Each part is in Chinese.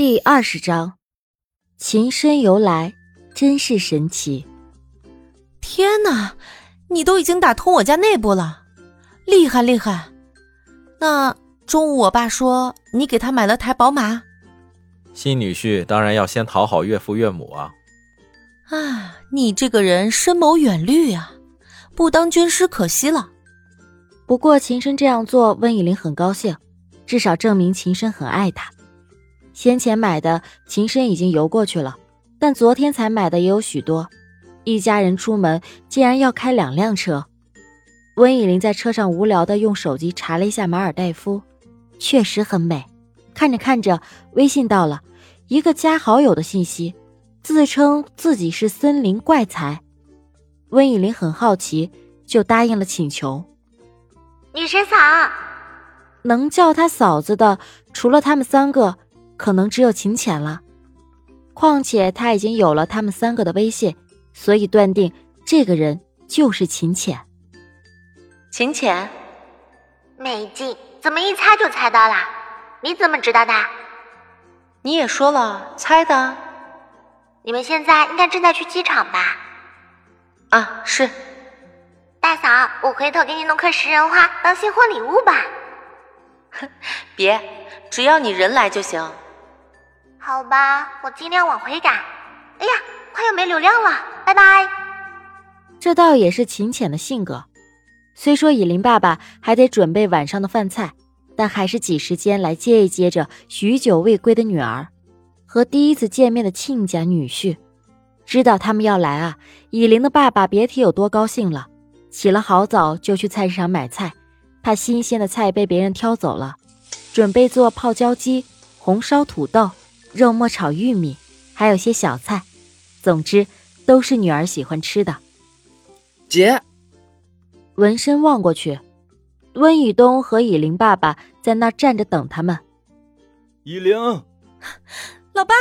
第二十章，琴声由来真是神奇。天哪，你都已经打通我家内部了，厉害厉害！那中午我爸说你给他买了台宝马，新女婿当然要先讨好岳父岳母啊。啊，你这个人深谋远虑呀，不当军师可惜了。不过秦深这样做，温以玲很高兴，至少证明秦深很爱她。先前买的秦深已经游过去了，但昨天才买的也有许多。一家人出门竟然要开两辆车。温以玲在车上无聊的用手机查了一下马尔代夫，确实很美。看着看着，微信到了一个加好友的信息，自称自己是森林怪才。温以玲很好奇，就答应了请求。女神嫂，能叫她嫂子的，除了他们三个。可能只有秦浅了，况且他已经有了他们三个的微信，所以断定这个人就是秦浅。秦浅，没劲，怎么一猜就猜到了？你怎么知道的？你也说了猜的。你们现在应该正在去机场吧？啊，是。大嫂，我回头给你弄颗食人花当新婚礼物吧。哼，别，只要你人来就行。好吧，我尽量往回赶。哎呀，快要没流量了，拜拜。这倒也是秦浅的性格。虽说以琳爸爸还得准备晚上的饭菜，但还是挤时间来接一接着许久未归的女儿和第一次见面的亲家女婿。知道他们要来啊，以琳的爸爸别提有多高兴了。起了好早就去菜市场买菜，怕新鲜的菜被别人挑走了，准备做泡椒鸡、红烧土豆。肉末炒玉米，还有些小菜，总之都是女儿喜欢吃的。姐，闻声望过去，温以东和以琳爸爸在那站着等他们。以琳，老爸。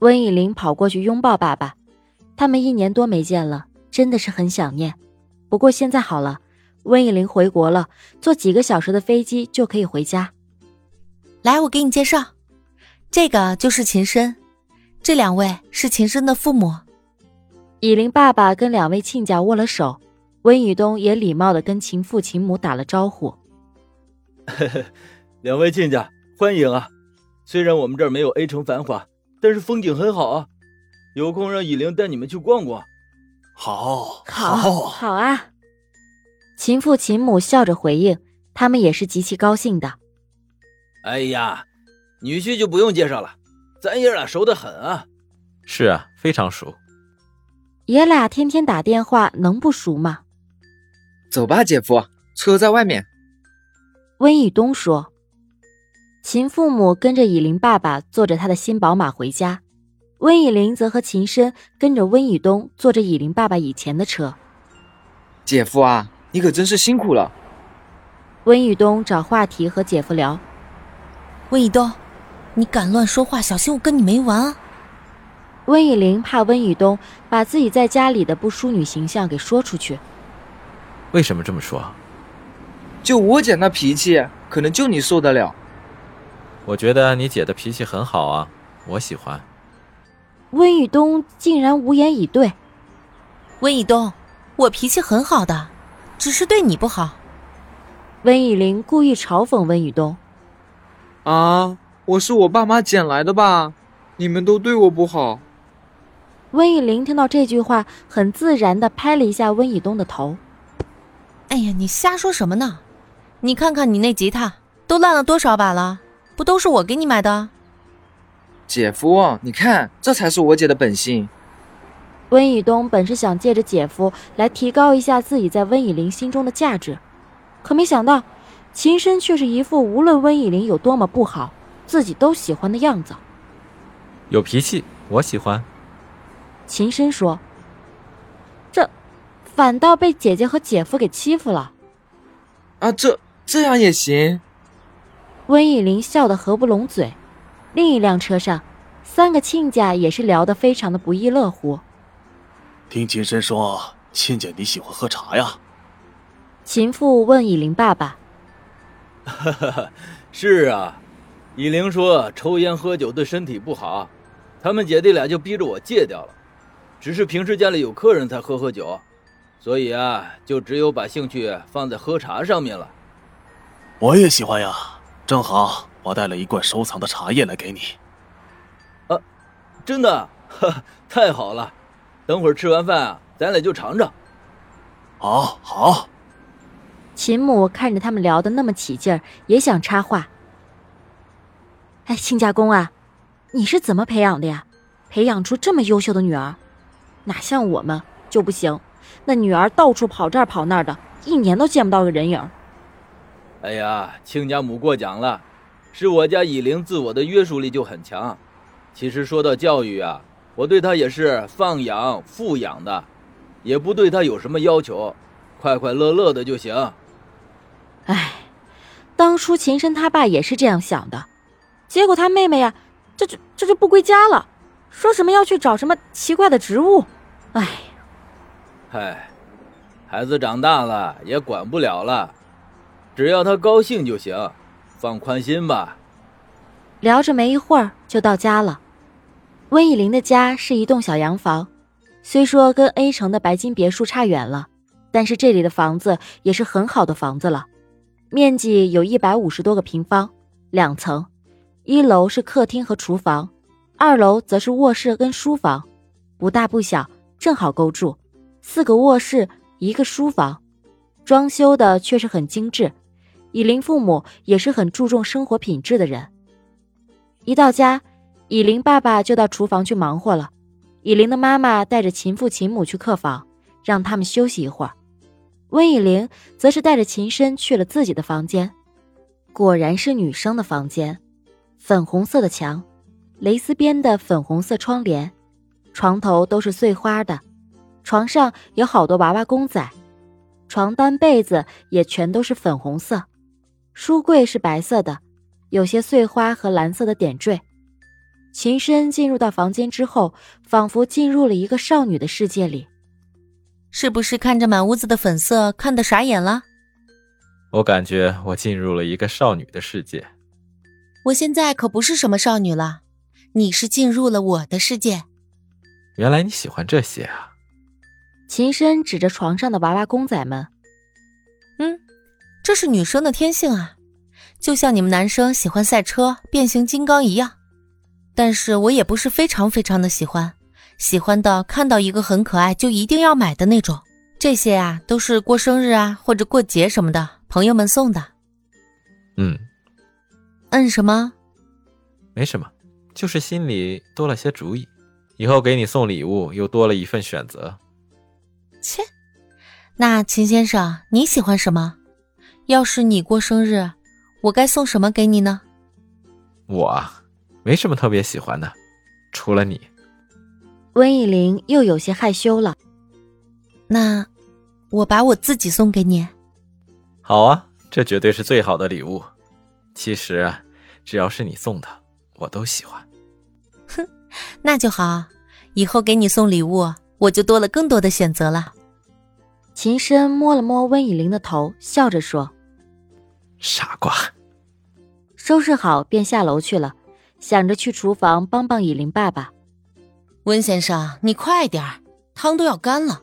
温以琳跑过去拥抱爸爸，他们一年多没见了，真的是很想念。不过现在好了，温以琳回国了，坐几个小时的飞机就可以回家。来，我给你介绍。这个就是秦深，这两位是秦深的父母。以琳爸爸跟两位亲家握了手，温以东也礼貌的跟秦父秦母打了招呼。两位亲家，欢迎啊！虽然我们这儿没有 A 城繁华，但是风景很好啊。有空让以琳带你们去逛逛。好，好，好啊！秦父秦母笑着回应，他们也是极其高兴的。哎呀！女婿就不用介绍了，咱爷俩熟得很啊。是啊，非常熟。爷俩天天打电话，能不熟吗？走吧，姐夫，车在外面。温以东说。秦父母跟着以林爸爸坐着他的新宝马回家，温以林则和秦深跟着温以东坐着以林爸爸以前的车。姐夫啊，你可真是辛苦了。温以东找话题和姐夫聊。温以东。你敢乱说话，小心我跟你没完！温以玲怕温以东把自己在家里的不淑女形象给说出去。为什么这么说？就我姐那脾气，可能就你受得了。我觉得你姐的脾气很好啊，我喜欢。温以东竟然无言以对。温以东，我脾气很好的，只是对你不好。温以玲故意嘲讽温以东。啊。我是我爸妈捡来的吧？你们都对我不好。温以玲听到这句话，很自然的拍了一下温以东的头。哎呀，你瞎说什么呢？你看看你那吉他都烂了多少把了？不都是我给你买的？姐夫，你看，这才是我姐的本性。温以东本是想借着姐夫来提高一下自己在温以玲心中的价值，可没想到，秦深却是一副无论温以玲有多么不好。自己都喜欢的样子，有脾气，我喜欢。秦深说：“这，反倒被姐姐和姐夫给欺负了。”啊，这这样也行。温以玲笑得合不拢嘴。另一辆车上，三个亲家也是聊得非常的不亦乐乎。听秦深说，亲家你喜欢喝茶呀？秦父问以玲爸爸：“哈哈哈，是啊。”以玲说抽烟喝酒对身体不好，他们姐弟俩就逼着我戒掉了。只是平时家里有客人才喝喝酒，所以啊，就只有把兴趣放在喝茶上面了。我也喜欢呀，正好我带了一罐收藏的茶叶来给你。啊，真的，哈，太好了！等会儿吃完饭啊，咱俩就尝尝。好，好。秦母看着他们聊得那么起劲儿，也想插话。哎，亲家公啊，你是怎么培养的呀？培养出这么优秀的女儿？哪像我们就不行，那女儿到处跑这儿跑那儿的，一年都见不到个人影。哎呀，亲家母过奖了，是我家以玲自我的约束力就很强。其实说到教育啊，我对她也是放养、富养的，也不对她有什么要求，快快乐乐的就行。哎，当初秦深他爸也是这样想的，结果他妹妹呀，这就这就不归家了，说什么要去找什么奇怪的植物，哎，嗨，孩子长大了也管不了了，只要他高兴就行，放宽心吧。聊着没一会儿就到家了，温以玲的家是一栋小洋房，虽说跟 A 城的白金别墅差远了，但是这里的房子也是很好的房子了。面积有一百五十多个平方，两层，一楼是客厅和厨房，二楼则是卧室跟书房，不大不小，正好够住。四个卧室，一个书房，装修的却是很精致。以琳父母也是很注重生活品质的人。一到家，以琳爸爸就到厨房去忙活了，以琳的妈妈带着秦父秦母去客房，让他们休息一会儿。温以玲则是带着秦深去了自己的房间，果然是女生的房间，粉红色的墙，蕾丝边的粉红色窗帘，床头都是碎花的，床上有好多娃娃公仔，床单被子也全都是粉红色，书柜是白色的，有些碎花和蓝色的点缀。秦深进入到房间之后，仿佛进入了一个少女的世界里。是不是看着满屋子的粉色，看得傻眼了？我感觉我进入了一个少女的世界。我现在可不是什么少女了，你是进入了我的世界。原来你喜欢这些啊！秦深指着床上的娃娃公仔们，嗯，这是女生的天性啊，就像你们男生喜欢赛车、变形金刚一样。但是我也不是非常非常的喜欢。喜欢的，看到一个很可爱就一定要买的那种。这些啊，都是过生日啊或者过节什么的，朋友们送的。嗯，嗯，什么？没什么，就是心里多了些主意，以后给你送礼物又多了一份选择。切，那秦先生你喜欢什么？要是你过生日，我该送什么给你呢？我啊，没什么特别喜欢的，除了你。温以玲又有些害羞了。那，我把我自己送给你。好啊，这绝对是最好的礼物。其实，只要是你送的，我都喜欢。哼，那就好。以后给你送礼物，我就多了更多的选择了。秦深摸了摸温以玲的头，笑着说：“傻瓜。”收拾好便下楼去了，想着去厨房帮帮以玲爸爸。温先生，你快点儿，汤都要干了。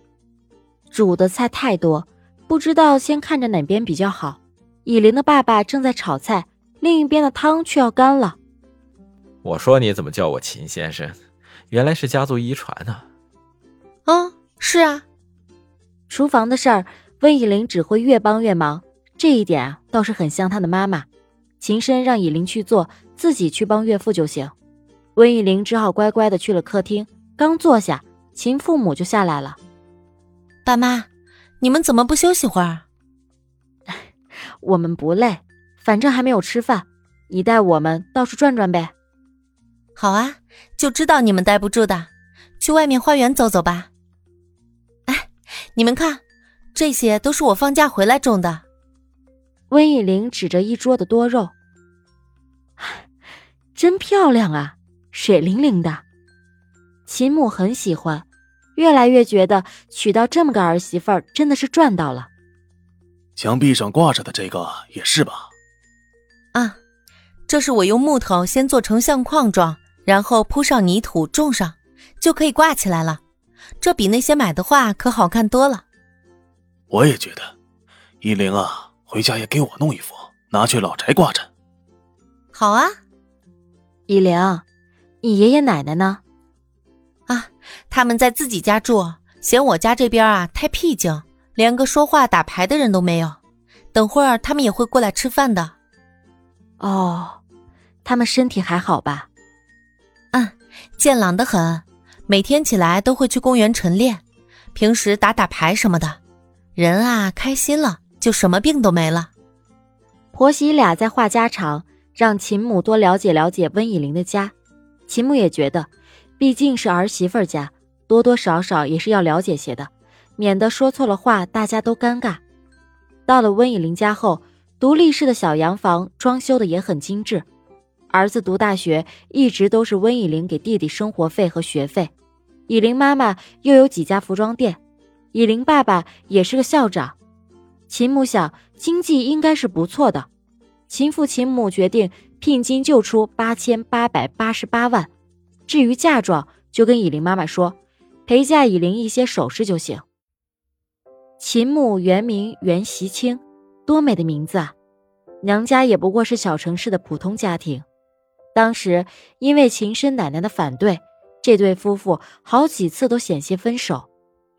煮的菜太多，不知道先看着哪边比较好。以琳的爸爸正在炒菜，另一边的汤却要干了。我说你怎么叫我秦先生？原来是家族遗传呢。啊，是啊。厨房的事儿，温以玲只会越帮越忙，这一点啊倒是很像她的妈妈。秦深让以琳去做，自己去帮岳父就行。温以玲只好乖乖的去了客厅。刚坐下，秦父母就下来了。爸妈，你们怎么不休息会儿？我们不累，反正还没有吃饭，你带我们到处转转呗。好啊，就知道你们待不住的，去外面花园走走吧。哎，你们看，这些都是我放假回来种的。温以玲指着一桌的多肉，真漂亮啊，水灵灵的。秦母很喜欢，越来越觉得娶到这么个儿媳妇儿真的是赚到了。墙壁上挂着的这个也是吧？啊，这是我用木头先做成相框状，然后铺上泥土种上，就可以挂起来了。这比那些买的画可好看多了。我也觉得，依灵啊，回家也给我弄一幅，拿去老宅挂着。好啊，依灵，你爷爷奶奶呢？啊，他们在自己家住，嫌我家这边啊太僻静，连个说话打牌的人都没有。等会儿他们也会过来吃饭的。哦，他们身体还好吧？嗯，健朗的很，每天起来都会去公园晨练，平时打打牌什么的。人啊，开心了就什么病都没了。婆媳俩在话家常，让秦母多了解了解温以玲的家。秦母也觉得，毕竟是儿媳妇家，多多少少也是要了解些的，免得说错了话，大家都尴尬。到了温以玲家后，独立式的小洋房装修的也很精致。儿子读大学，一直都是温以玲给弟弟生活费和学费。以玲妈妈又有几家服装店。以琳爸爸也是个校长，秦母想经济应该是不错的，秦父秦母决定聘金就出八千八百八十八万，至于嫁妆就跟以琳妈妈说，陪嫁以琳一些首饰就行。秦母原名袁习清，多美的名字啊！娘家也不过是小城市的普通家庭，当时因为秦深奶奶的反对，这对夫妇好几次都险些分手。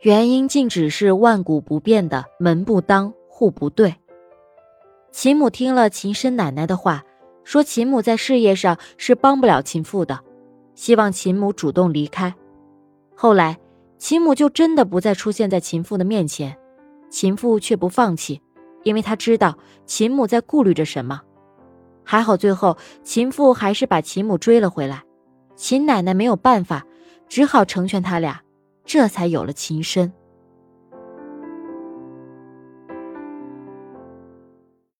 原因竟只是万古不变的门不当户不对。秦母听了秦深奶奶的话，说秦母在事业上是帮不了秦父的，希望秦母主动离开。后来，秦母就真的不再出现在秦父的面前，秦父却不放弃，因为他知道秦母在顾虑着什么。还好最后秦父还是把秦母追了回来，秦奶奶没有办法，只好成全他俩。这才有了秦深。